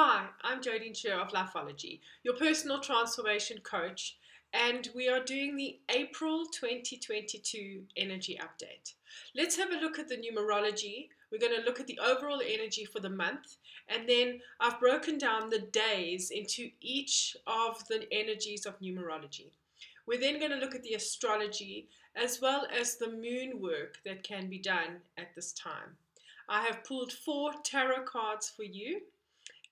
Hi, I'm Jodine Sher of Lifeology, your personal transformation coach, and we are doing the April 2022 energy update. Let's have a look at the numerology. We're going to look at the overall energy for the month, and then I've broken down the days into each of the energies of numerology. We're then going to look at the astrology as well as the moon work that can be done at this time. I have pulled four tarot cards for you,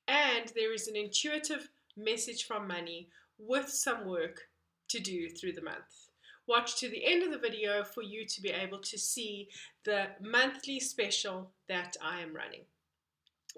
and there is an intuitive message from money with some work to do through the month. Watch to the end of the video for you to be able to see the monthly special that I am running.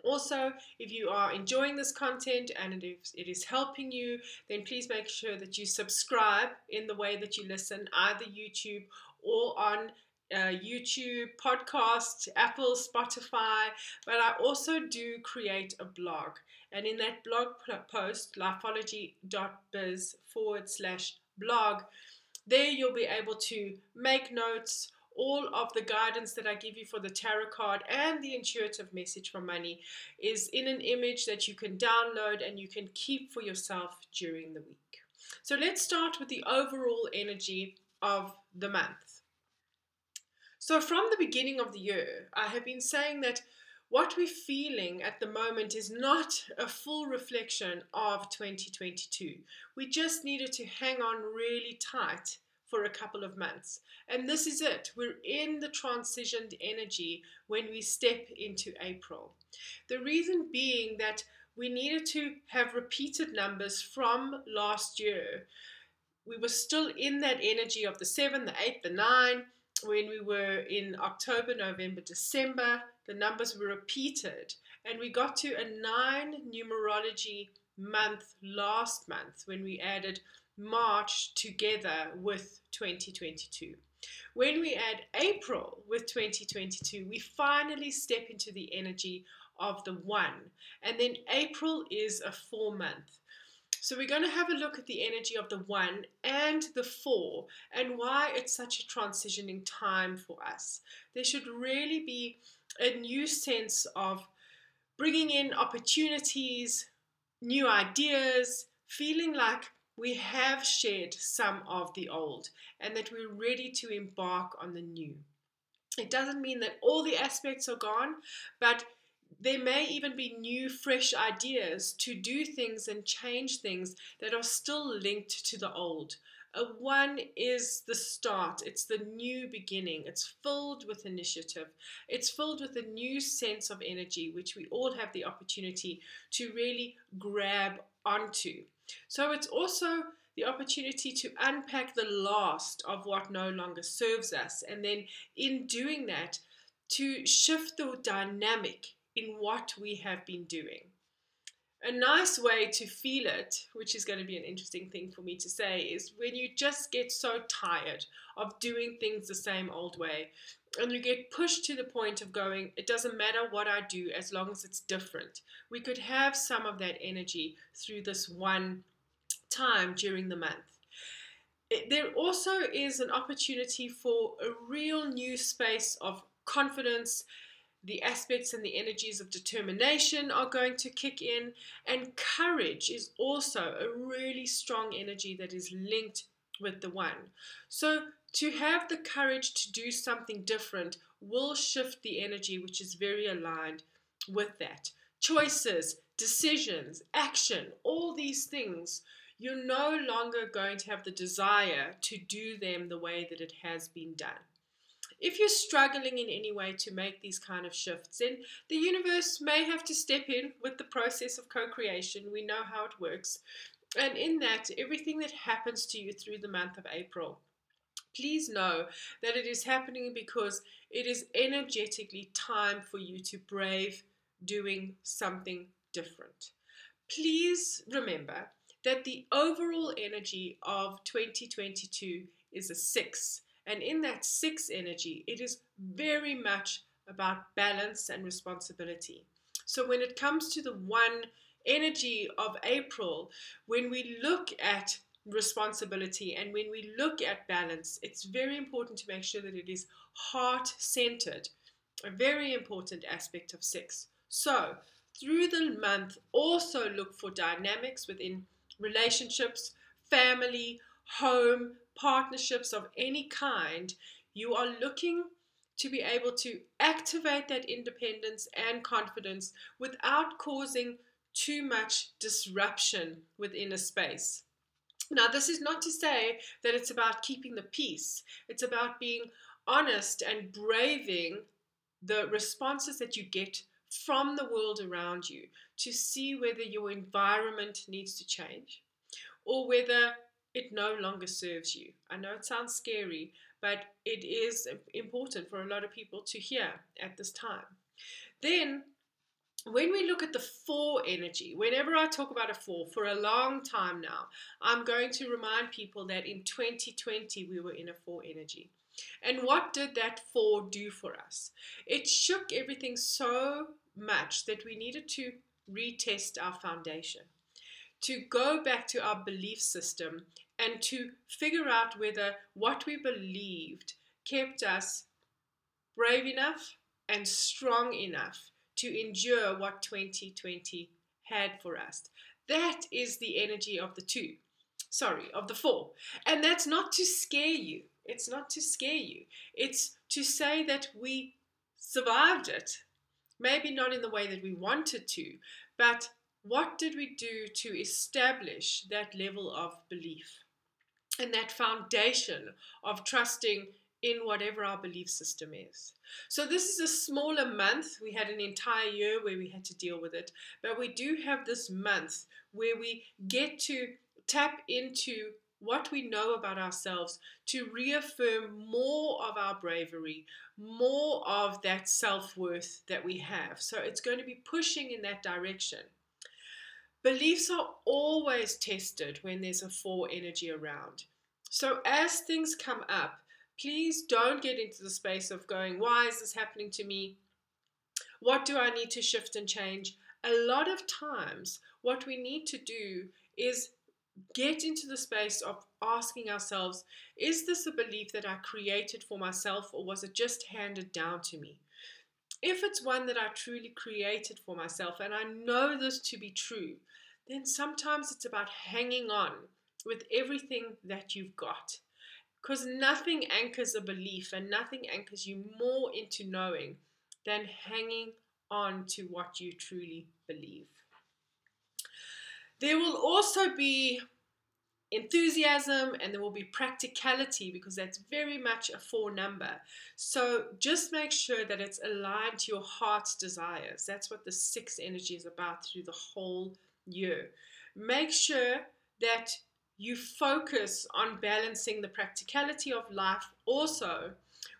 Also, if you are enjoying this content and is, it is helping you, then please make sure that you subscribe in the way that you listen, either YouTube or on uh, YouTube, podcast, Apple, Spotify, but I also do create a blog. And in that blog post, lifeology.biz forward slash blog, there you'll be able to make notes. All of the guidance that I give you for the tarot card and the intuitive message for money is in an image that you can download and you can keep for yourself during the week. So let's start with the overall energy of the month. So, from the beginning of the year, I have been saying that what we're feeling at the moment is not a full reflection of 2022. We just needed to hang on really tight for a couple of months. And this is it. We're in the transitioned energy when we step into April. The reason being that we needed to have repeated numbers from last year. We were still in that energy of the 7, the 8, the 9 when we were in October, November, December, the numbers were repeated, and we got to a nine numerology month last month when we added March together with 2022. When we add April with 2022, we finally step into the energy of the one, and then April is a four month. So we're going to have a look at the energy of the one and the four and why it's such a transitioning time for us. There should really be a new sense of bringing in opportunities, new ideas, feeling like we have shed some of the old and that we're ready to embark on the new. It doesn't mean that all the aspects are gone, but there may even be new, fresh ideas to do things and change things that are still linked to the old. A one is the start, it's the new beginning. It's filled with initiative, it's filled with a new sense of energy, which we all have the opportunity to really grab onto. So it's also the opportunity to unpack the last of what no longer serves us, and then in doing that, to shift the dynamic in what we have been doing. A nice way to feel it, which is going to be an interesting thing for me to say, is when you just get so tired of doing things the same old way and you get pushed to the point of going, it doesn't matter what I do as long as it's different. We could have some of that energy through this one time during the month. there also is an opportunity for a real new space of confidence the aspects and the energies of determination are going to kick in, and courage is also a really strong energy that is linked with the one. So, to have the courage to do something different will shift the energy, which is very aligned with that. Choices, decisions, action, all these things, you're no longer going to have the desire to do them the way that it has been done. If you're struggling in any way to make these kind of shifts, then the universe may have to step in with the process of co creation. We know how it works. And in that, everything that happens to you through the month of April, please know that it is happening because it is energetically time for you to brave doing something different. Please remember that the overall energy of 2022 is a six. And in that six energy, it is very much about balance and responsibility. So when it comes to the one energy of April, when we look at responsibility and when we look at balance, it's very important to make sure that it is heart centered, a very important aspect of six. So, through the month, also look for dynamics within relationships, family, home, partnerships of any kind. You are looking to be able to activate that independence and confidence without causing too much disruption within a space. Now, this is not to say that it's about keeping the peace, it's about being honest and braving the responses that you get from the world around you to see whether your environment needs to change or whether it no longer serves you. I know it sounds scary, but it is important for a lot of people to hear at this time. Then, when we look at the four energy, whenever I talk about a four for a long time now, I'm going to remind people that in 2020 we were in a four energy. And what did that four do for us? It shook everything so much that we needed to retest our foundation, to go back to our belief system and to figure out whether what we believed kept us brave enough and strong enough to endure what 2020 had for us. That is the energy of the two. Sorry, of the four. And that's not to scare you. It's not to scare you. It's to say that we survived it. Maybe not in the way that we wanted to, but what did we do to establish that level of belief? and that foundation of trusting in whatever our belief system is. So, this is a smaller month. We had an entire year where we had to deal with it, but we do have this month where we get to tap into what we know about ourselves to reaffirm more of our bravery, more of that self worth that we have. So, it's going to be pushing in that direction. Beliefs are always tested when there's a four energy around. So as things come up, please don't get into the space of going, why is this happening to me? What do I need to shift and change? A lot of times, what we need to do is get into the space of asking ourselves, is this a belief that I created for myself or was it just handed down to me? If it's one that I truly created for myself and I know this to be true, then sometimes it's about hanging on with everything that you've got. Because nothing anchors a belief and nothing anchors you more into knowing than hanging on to what you truly believe. There will also be enthusiasm and there will be practicality because that's very much a four number. So just make sure that it's aligned to your heart's desires. That's what the six energy is about through the whole year. Make sure that you focus on balancing the practicality of life also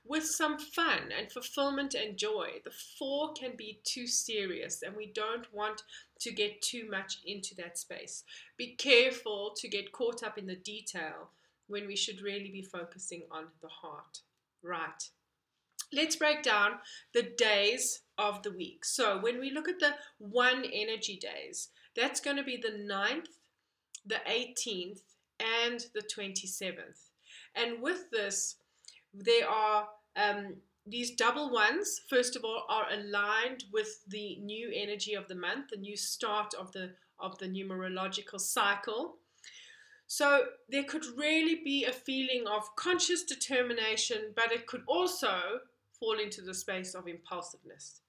with some fun and fulfillment and joy. The four can be too serious, and we don't want to get too much into that space. Be careful to get caught up in the detail when we should really be focusing on the heart. Right. Let's break down the days of the week. So, when we look at the one energy days, that's going to be the 9th, the 18th, and the 27th. And with this, there are um, these double ones, first of all, are aligned with the new energy of the month, the new start of the of the numerological cycle. So there could really be a feeling of conscious determination, but it could also fall into the space of impulsiveness.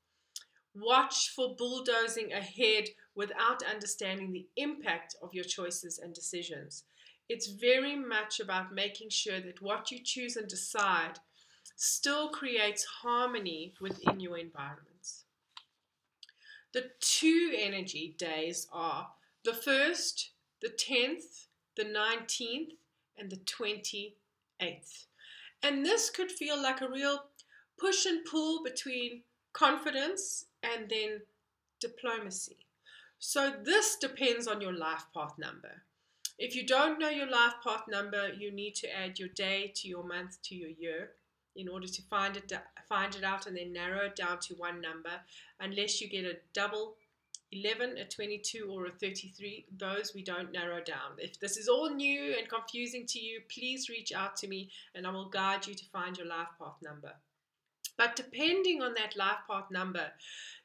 Watch for bulldozing ahead without understanding the impact of your choices and decisions. It's very much about making sure that what you choose and decide still creates harmony within your environments. The two energy days are the first, the 10th, the 19th, and the 28th. And this could feel like a real push and pull between confidence and then diplomacy. So this depends on your life path number. If you don't know your life path number, you need to add your day to your month to your year in order to find it find it out and then narrow it down to one number. Unless you get a double 11 a 22 or a 33 those we don't narrow down. If this is all new and confusing to you please reach out to me and i will guide you to find your life path number. But depending on that life path number,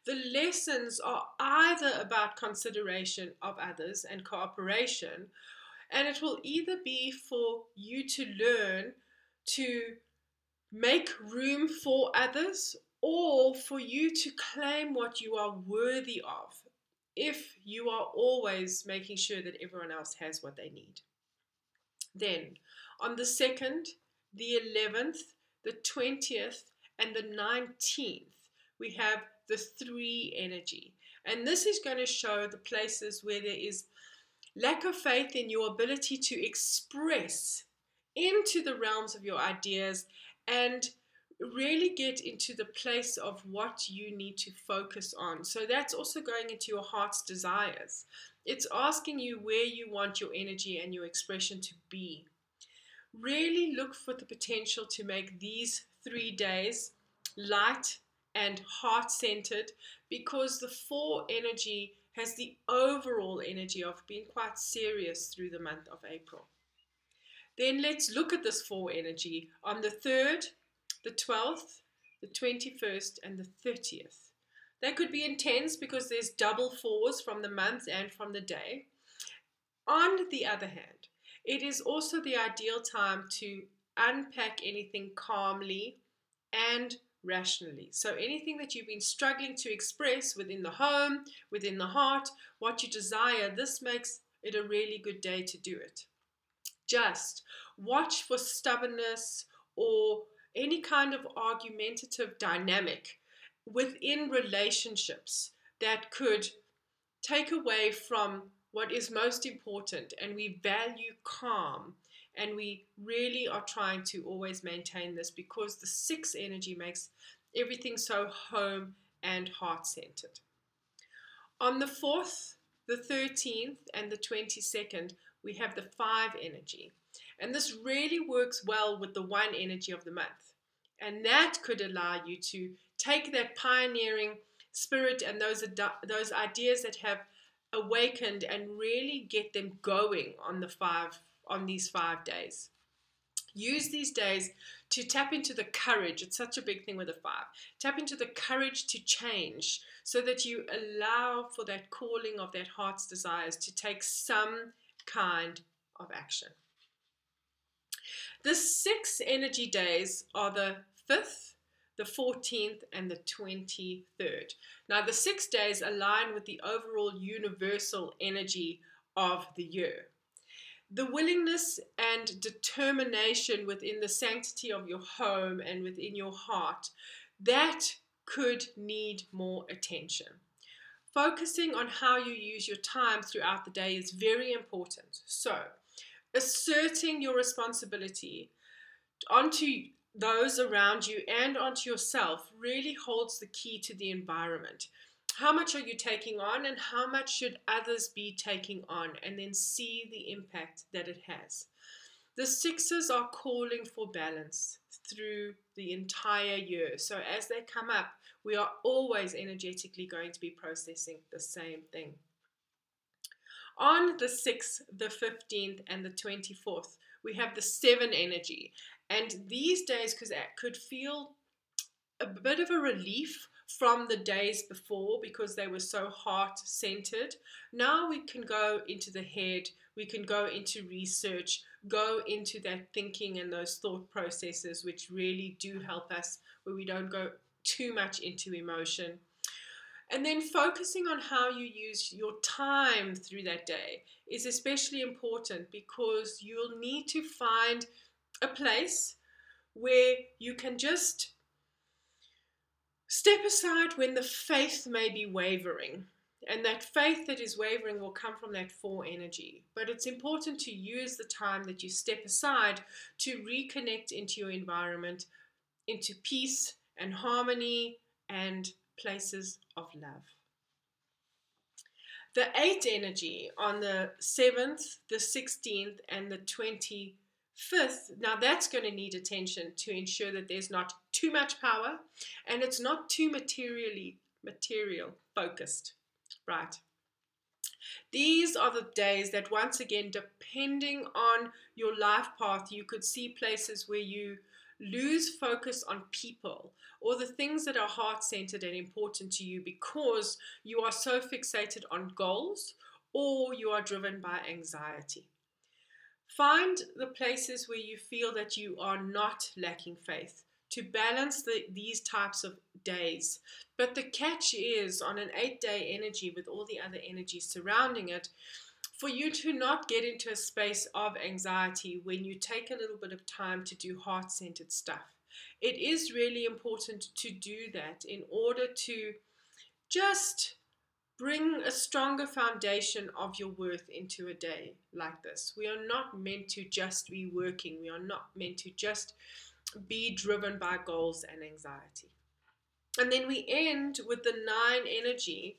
the lessons are either about consideration of others and cooperation, and it will either be for you to learn to make room for others or for you to claim what you are worthy of if you are always making sure that everyone else has what they need. Then, on the 2nd, the 11th, the 20th, and the 19th, we have the three energy. And this is going to show the places where there is lack of faith in your ability to express into the realms of your ideas and really get into the place of what you need to focus on. So that's also going into your heart's desires. It's asking you where you want your energy and your expression to be. Really look for the potential to make these three days light and heart centered because the four energy has the overall energy of being quite serious through the month of April. Then let's look at this four energy on the 3rd, the 12th, the 21st, and the 30th. They could be intense because there's double fours from the month and from the day. On the other hand, it is also the ideal time to unpack anything calmly and rationally. So, anything that you've been struggling to express within the home, within the heart, what you desire, this makes it a really good day to do it. Just watch for stubbornness or any kind of argumentative dynamic within relationships that could take away from what is most important and we value calm and we really are trying to always maintain this because the six energy makes everything so home and heart centered. On the 4th, the 13th, and the 22nd, we have the five energy. And this really works well with the one energy of the month. And that could allow you to take that pioneering spirit and those, those ideas that have awakened and really get them going on the five on these five days. Use these days to tap into the courage. It's such a big thing with a five. Tap into the courage to change so that you allow for that calling of that heart's desires to take some kind of action. The six energy days are the 5th, the 14th, and the 23rd. Now, the six days align with the overall universal energy of the year. The willingness and determination within the sanctity of your home and within your heart, that could need more attention. Focusing on how you use your time throughout the day is very important. So, asserting your responsibility onto those around you and onto yourself really holds the key to the environment. How much are you taking on, and how much should others be taking on, and then see the impact that it has. The sixes are calling for balance through the entire year. So, as they come up, we are always energetically going to be processing the same thing. On the 6th, the 15th, and the 24th, we have the 7 energy. And these days because could feel a bit of a relief from the days before because they were so heart centered. Now we can go into the head, we can go into research, go into that thinking and those thought processes, which really do help us where we don't go too much into emotion. And then focusing on how you use your time through that day is especially important because you'll need to find a place where you can just step aside when the faith may be wavering. And that faith that is wavering will come from that four energy. But it's important to use the time that you step aside to reconnect into your environment, into peace and harmony and places of love. The eight energy on the 7th, the 16th, and the 25th, now that's going to need attention to ensure that there's not too much power and it's not too materially material focused, right? These are the days that, once again, depending on your life path, you could see places where you lose focus on people or the things that are heart centered and important to you because you are so fixated on goals or you are driven by anxiety. Find the places where you feel that you are not lacking faith to balance the, these types of days. But the catch is on an eight day energy with all the other energies surrounding it, for you to not get into a space of anxiety when you take a little bit of time to do heart centered stuff. It is really important to do that in order to just bring a stronger foundation of your worth into a day like this. We are not meant to just be working, we are not meant to just be driven by goals and anxiety. And then we end with the nine energy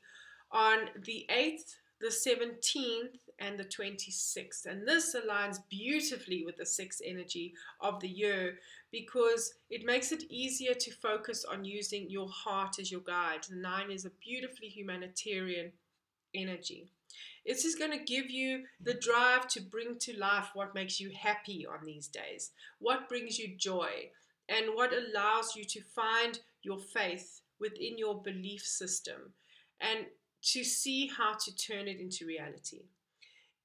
on the 8th, the 17th, and the 26th. And this aligns beautifully with the sixth energy of the year because it makes it easier to focus on using your heart as your guide. The nine is a beautifully humanitarian energy. This is going to give you the drive to bring to life what makes you happy on these days, what brings you joy, and what allows you to find your faith within your belief system and to see how to turn it into reality.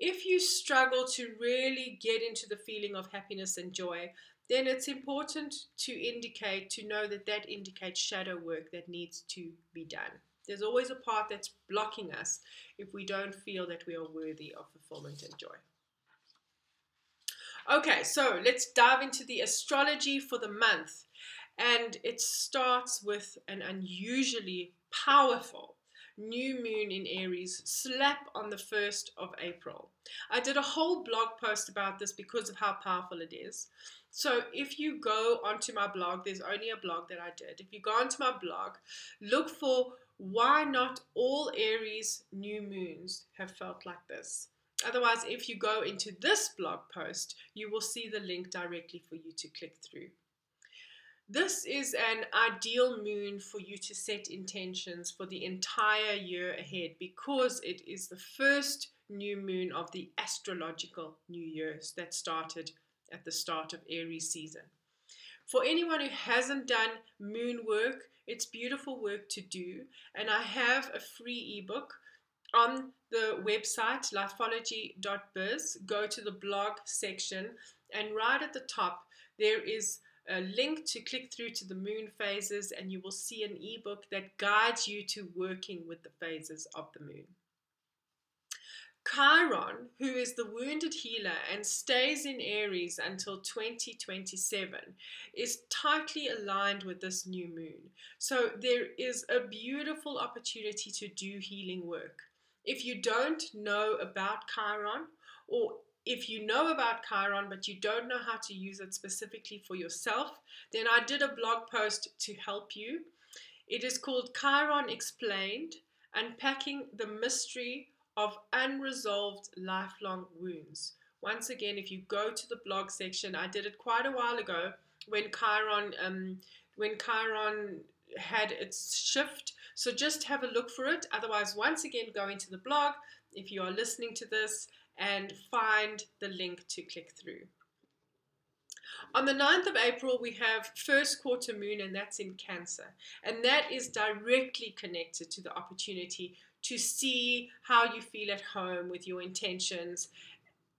If you struggle to really get into the feeling of happiness and joy, then it's important to indicate, to know that that indicates shadow work that needs to be done. There's always a part that's blocking us if we don't feel that we are worthy of fulfillment and joy. Okay, so let's dive into the astrology for the month. And it starts with an unusually powerful new moon in Aries slap on the 1st of April. I did a whole blog post about this because of how powerful it is. So if you go onto my blog, there's only a blog that I did. If you go onto my blog, look for why not all Aries new moons have felt like this. Otherwise, if you go into this blog post, you will see the link directly for you to click through. This is an ideal moon for you to set intentions for the entire year ahead because it is the first new moon of the astrological new years that started at the start of Aries season. For anyone who hasn't done moon work, it's beautiful work to do, and I have a free ebook on the website lifeology.biz. Go to the blog section, and right at the top, there is a link to click through to the moon phases, and you will see an ebook that guides you to working with the phases of the moon. Chiron, who is the wounded healer and stays in Aries until 2027, is tightly aligned with this new moon. So there is a beautiful opportunity to do healing work. If you don't know about Chiron, or if you know about Chiron but you don't know how to use it specifically for yourself, then I did a blog post to help you. It is called Chiron Explained Unpacking the Mystery of unresolved lifelong wounds. Once again, if you go to the blog section, I did it quite a while ago when Chiron, um, when Chiron had its shift. So just have a look for it. Otherwise, once again, go into the blog if you are listening to this and find the link to click through. On the 9th of April, we have first quarter moon, and that's in Cancer. And that is directly connected to the opportunity to see how you feel at home with your intentions.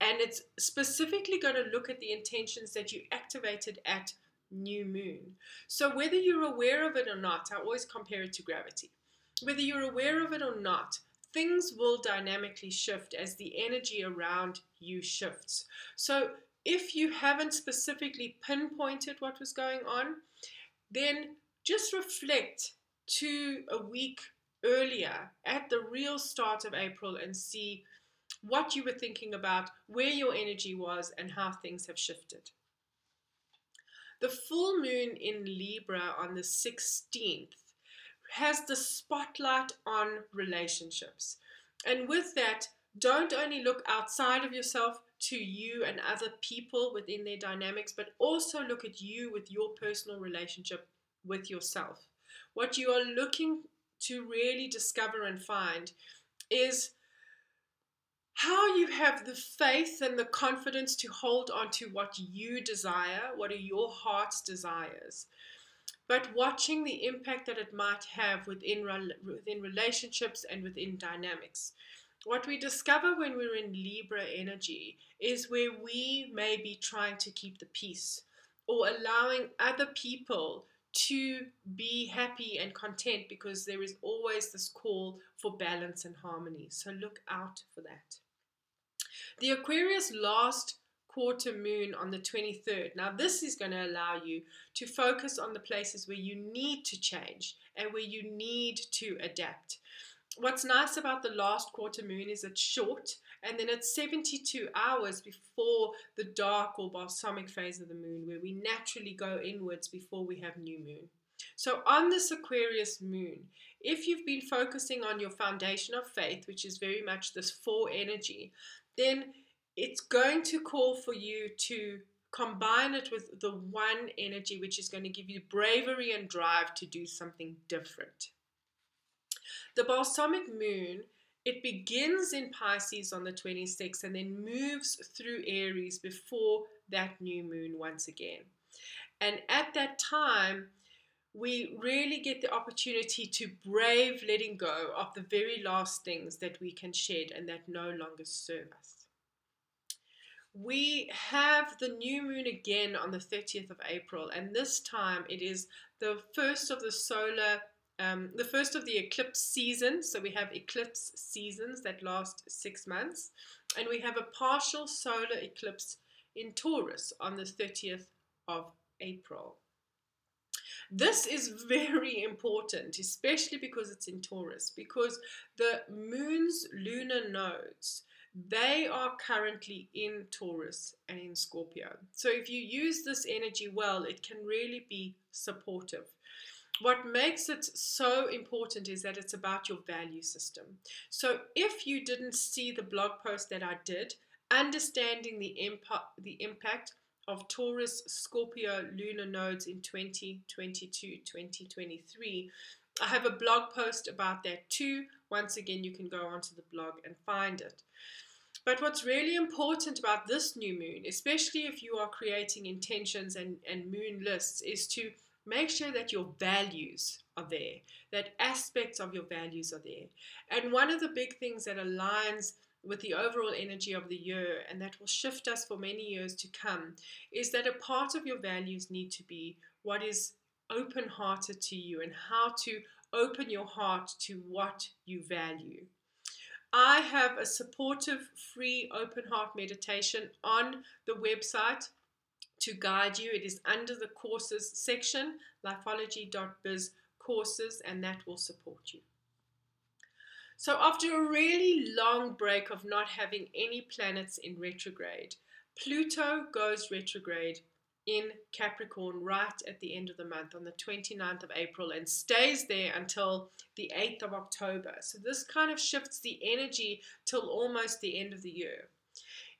And it's specifically going to look at the intentions that you activated at new moon. So, whether you're aware of it or not, I always compare it to gravity. Whether you're aware of it or not, things will dynamically shift as the energy around you shifts. So, if you haven't specifically pinpointed what was going on, then just reflect to a week earlier at the real start of April and see what you were thinking about, where your energy was, and how things have shifted. The full moon in Libra on the 16th has the spotlight on relationships. And with that, don't only look outside of yourself to you and other people within their dynamics, but also look at you with your personal relationship with yourself. What you are looking to really discover and find is how you have the faith and the confidence to hold on to what you desire, what are your heart's desires, but watching the impact that it might have within, within relationships and within dynamics. What we discover when we're in Libra energy is where we may be trying to keep the peace or allowing other people to be happy and content because there is always this call for balance and harmony. So look out for that. The Aquarius last quarter moon on the 23rd. Now, this is going to allow you to focus on the places where you need to change and where you need to adapt. What's nice about the last quarter moon is it's short and then it's 72 hours before the dark or balsamic phase of the moon, where we naturally go inwards before we have new moon. So, on this Aquarius moon, if you've been focusing on your foundation of faith, which is very much this four energy, then it's going to call for you to combine it with the one energy, which is going to give you bravery and drive to do something different. The balsamic moon it begins in Pisces on the 26th and then moves through Aries before that new moon once again. And at that time, we really get the opportunity to brave letting go of the very last things that we can shed and that no longer serve us. We have the new moon again on the 30th of April, and this time it is the first of the solar um, the first of the eclipse seasons, so we have eclipse seasons that last six months, and we have a partial solar eclipse in Taurus on the 30th of April. This is very important, especially because it's in Taurus, because the moon's lunar nodes they are currently in Taurus and in Scorpio. So if you use this energy well, it can really be supportive what makes it so important is that it's about your value system. So if you didn't see the blog post that I did, understanding the impact the impact of Taurus Scorpio lunar nodes in 2022 2023 I have a blog post about that too once again you can go onto the blog and find it but what's really important about this new moon especially if you are creating intentions and, and moon lists is to make sure that your values are there, that aspects of your values are there. And one of the big things that aligns with the overall energy of the year and that will shift us for many years to come is that a part of your values need to be what is open hearted to you and how to open your heart to what you value. I have a supportive, free, open heart meditation on the website to guide you. It is under the courses section, lifeology.biz courses, and that will support you. So, after a really long break of not having any planets in retrograde, Pluto goes retrograde in Capricorn right at the end of the month on the 29th of April and stays there until the 8th of October. So, this kind of shifts the energy till almost the end of the year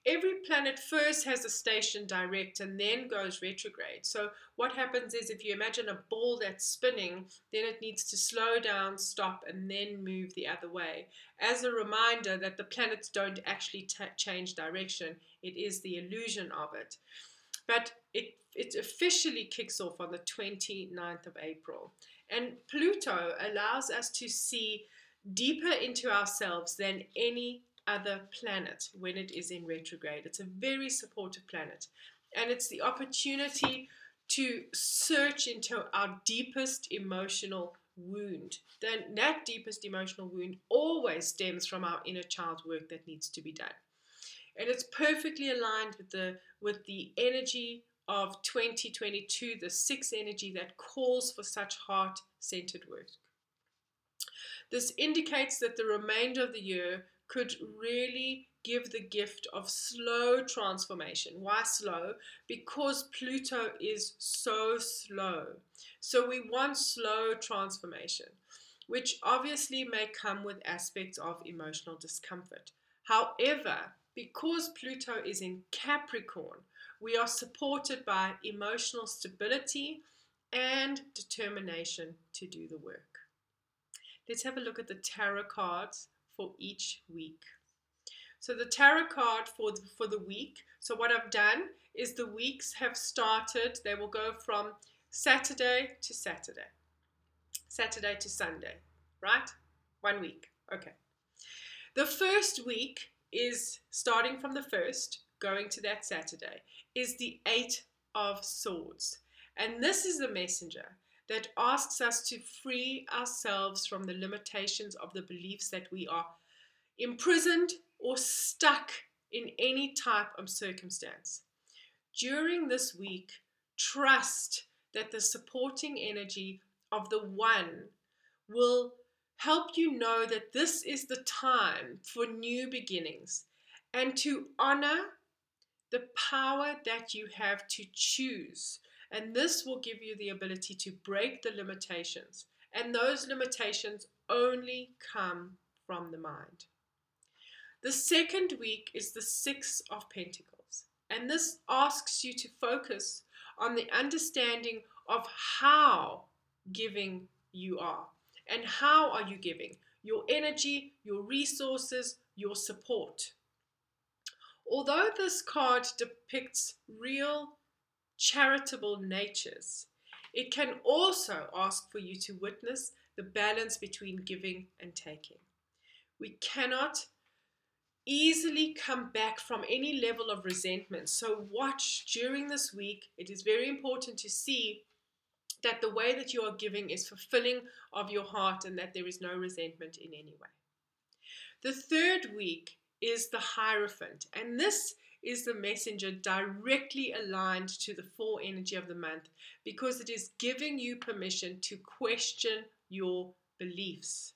every planet first has a station direct and then goes retrograde. So what happens is if you imagine a ball that's spinning, then it needs to slow down, stop, and then move the other way. As a reminder that the planets don't actually change direction, it is the illusion of it. But it, it officially kicks off on the 29th of April. And Pluto allows us to see deeper into ourselves than any other planet when it is in retrograde. It's a very supportive planet. And it's the opportunity to search into our deepest emotional wound. Then that deepest emotional wound always stems from our inner child work that needs to be done. And it's perfectly aligned with the with the energy of 2022, the sixth energy that calls for such heart-centered work. This indicates that the remainder of the year could really give the gift of slow transformation. Why slow? Because Pluto is so slow. So we want slow transformation, which obviously may come with aspects of emotional discomfort. However, because Pluto is in Capricorn, we are supported by emotional stability and determination to do the work. Let's have a look at the tarot cards for each week. So the tarot card for the, for the week. So what I've done is the weeks have started. They will go from Saturday to Saturday. Saturday to Sunday, right? One week. Okay. The first week is starting from the first, going to that Saturday, is the Eight of Swords. And this is the messenger that asks us to free ourselves from the limitations of the beliefs that we are imprisoned or stuck in any type of circumstance. During this week, trust that the supporting energy of the One will help you know that this is the time for new beginnings and to honor the power that you have to choose. And this will give you the ability to break the limitations. And those limitations only come from the mind. The second week is the Six of Pentacles. And this asks you to focus on the understanding of how giving you are. And how are you giving? Your energy, your resources, your support. Although this card depicts real charitable natures, it can also ask for you to witness the balance between giving and taking. We cannot easily come back from any level of resentment. So, watch during this week. It is very important to see that the way that you are giving is fulfilling of your heart and that there is no resentment in any way. The third week is the Hierophant, and this is the messenger directly aligned to the four energy of the month because it is giving you permission to question your beliefs.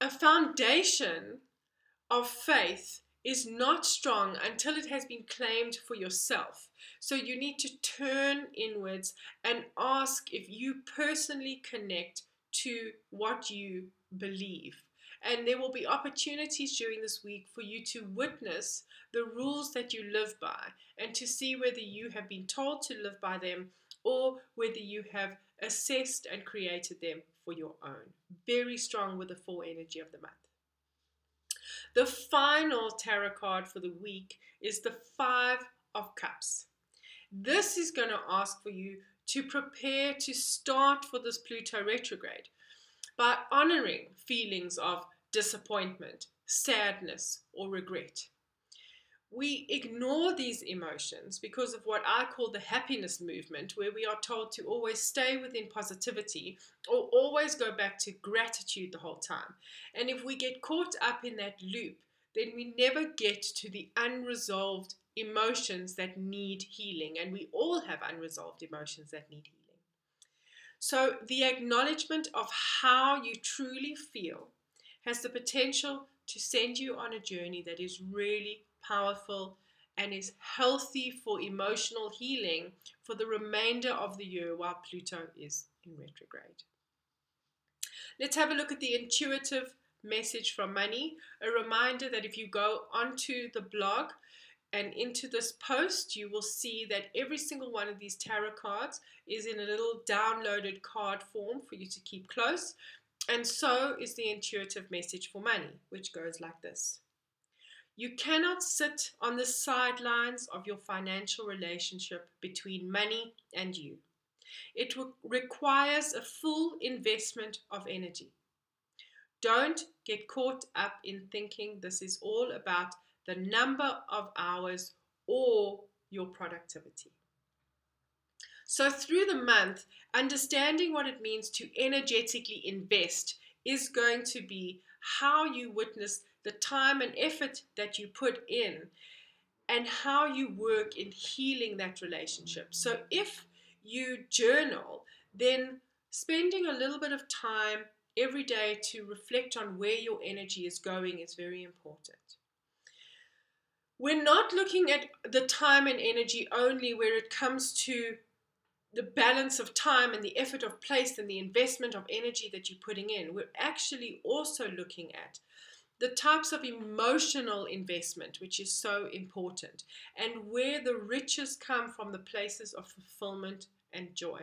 A foundation of faith is not strong until it has been claimed for yourself. So you need to turn inwards and ask if you personally connect to what you believe. And there will be opportunities during this week for you to witness the rules that you live by and to see whether you have been told to live by them or whether you have assessed and created them for your own. Very strong with the four energy of the month. The final tarot card for the week is the Five of Cups. This is going to ask for you to prepare to start for this Pluto retrograde by honoring feelings of disappointment, sadness, or regret we ignore these emotions because of what I call the happiness movement, where we are told to always stay within positivity or always go back to gratitude the whole time. And if we get caught up in that loop, then we never get to the unresolved emotions that need healing. And we all have unresolved emotions that need healing. So, the acknowledgement of how you truly feel has the potential to send you on a journey that is really powerful, and is healthy for emotional healing for the remainder of the year while Pluto is in retrograde. Let's have a look at the intuitive message from money. A reminder that if you go onto the blog and into this post, you will see that every single one of these tarot cards is in a little downloaded card form for you to keep close. And so is the intuitive message for money, which goes like this. You cannot sit on the sidelines of your financial relationship between money and you. It re- requires a full investment of energy. Don't get caught up in thinking this is all about the number of hours or your productivity. So, through the month, understanding what it means to energetically invest is going to be how you witness the time and effort that you put in and how you work in healing that relationship. So if you journal, then spending a little bit of time every day to reflect on where your energy is going is very important. We're not looking at the time and energy only where it comes to the balance of time and the effort of place and the investment of energy that you're putting in. We're actually also looking at the types of emotional investment, which is so important, and where the riches come from the places of fulfillment and joy.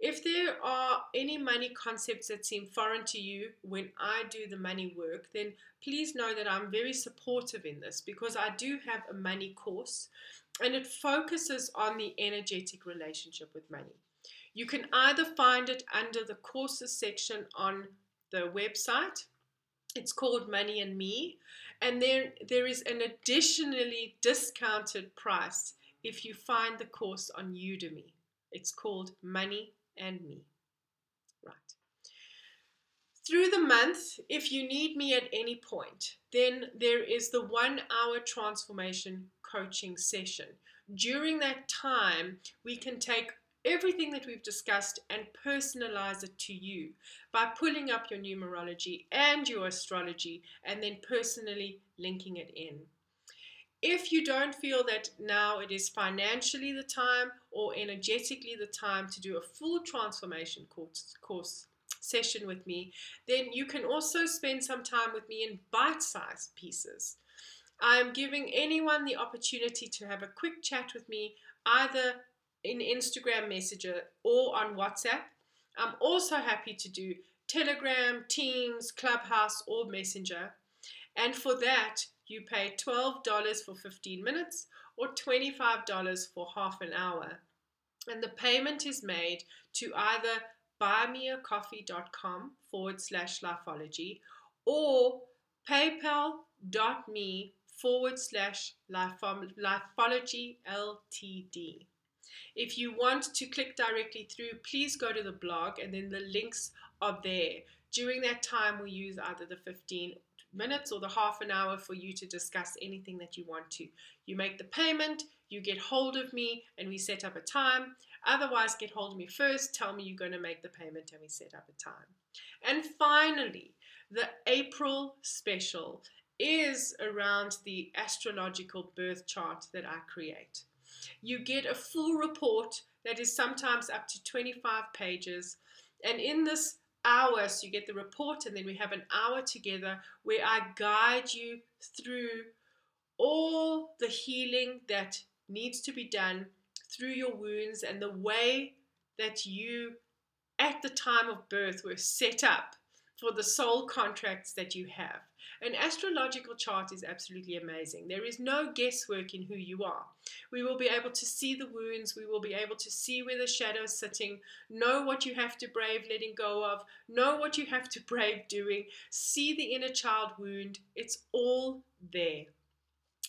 If there are any money concepts that seem foreign to you when I do the money work, then please know that I'm very supportive in this because I do have a money course and it focuses on the energetic relationship with money. You can either find it under the courses section on the website. It's called Money and Me, and there there is an additionally discounted price if you find the course on Udemy. It's called Money and Me. Right. Through the month, if you need me at any point, then there is the one hour transformation coaching session. During that time, we can take everything that we've discussed and personalize it to you by pulling up your numerology and your astrology and then personally linking it in. If you don't feel that now it is financially the time or energetically the time to do a full transformation course, course session with me, then you can also spend some time with me in bite sized pieces. I'm giving anyone the opportunity to have a quick chat with me either in Instagram Messenger or on WhatsApp. I'm also happy to do Telegram, Teams, Clubhouse, or Messenger. And for that, you pay $12 for 15 minutes or $25 for half an hour. And the payment is made to either buymeacoffee.com forward slash lifeology or paypal.me forward slash lifeology ltd. If you want to click directly through, please go to the blog and then the links are there. During that time, we use either the 15 minutes or the half an hour for you to discuss anything that you want to. You make the payment, you get hold of me, and we set up a time. Otherwise, get hold of me first, tell me you're going to make the payment, and we set up a time. And finally, the April special is around the astrological birth chart that I create. You get a full report that is sometimes up to 25 pages. And in this hour, so you get the report, and then we have an hour together where I guide you through all the healing that needs to be done through your wounds and the way that you, at the time of birth, were set up for the soul contracts that you have. An astrological chart is absolutely amazing. There is no guesswork in who you are. We will be able to see the wounds, we will be able to see where the shadow is sitting, know what you have to brave letting go of, know what you have to brave doing, see the inner child wound. It's all there.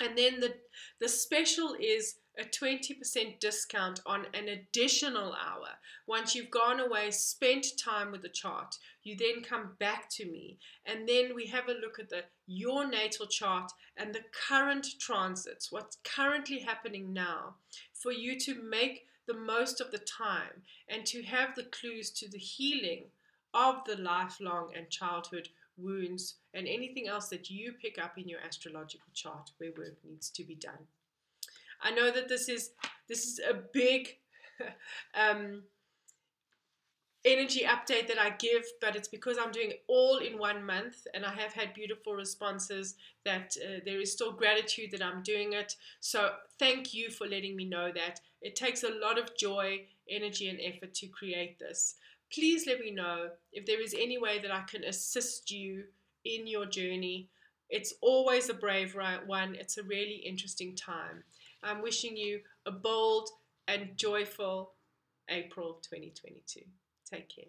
And then the, the special is a 20% discount on an additional hour. Once you've gone away, spent time with the chart, you then come back to me and then we have a look at the your natal chart and the current transits, what's currently happening now for you to make the most of the time and to have the clues to the healing of the lifelong and childhood wounds and anything else that you pick up in your astrological chart where work needs to be done. I know that this is this is a big um, energy update that I give, but it's because I'm doing all in one month, and I have had beautiful responses that uh, there is still gratitude that I'm doing it. So thank you for letting me know that. It takes a lot of joy, energy, and effort to create this. Please let me know if there is any way that I can assist you in your journey. It's always a brave one. It's a really interesting time. I'm wishing you a bold and joyful April 2022. Take care.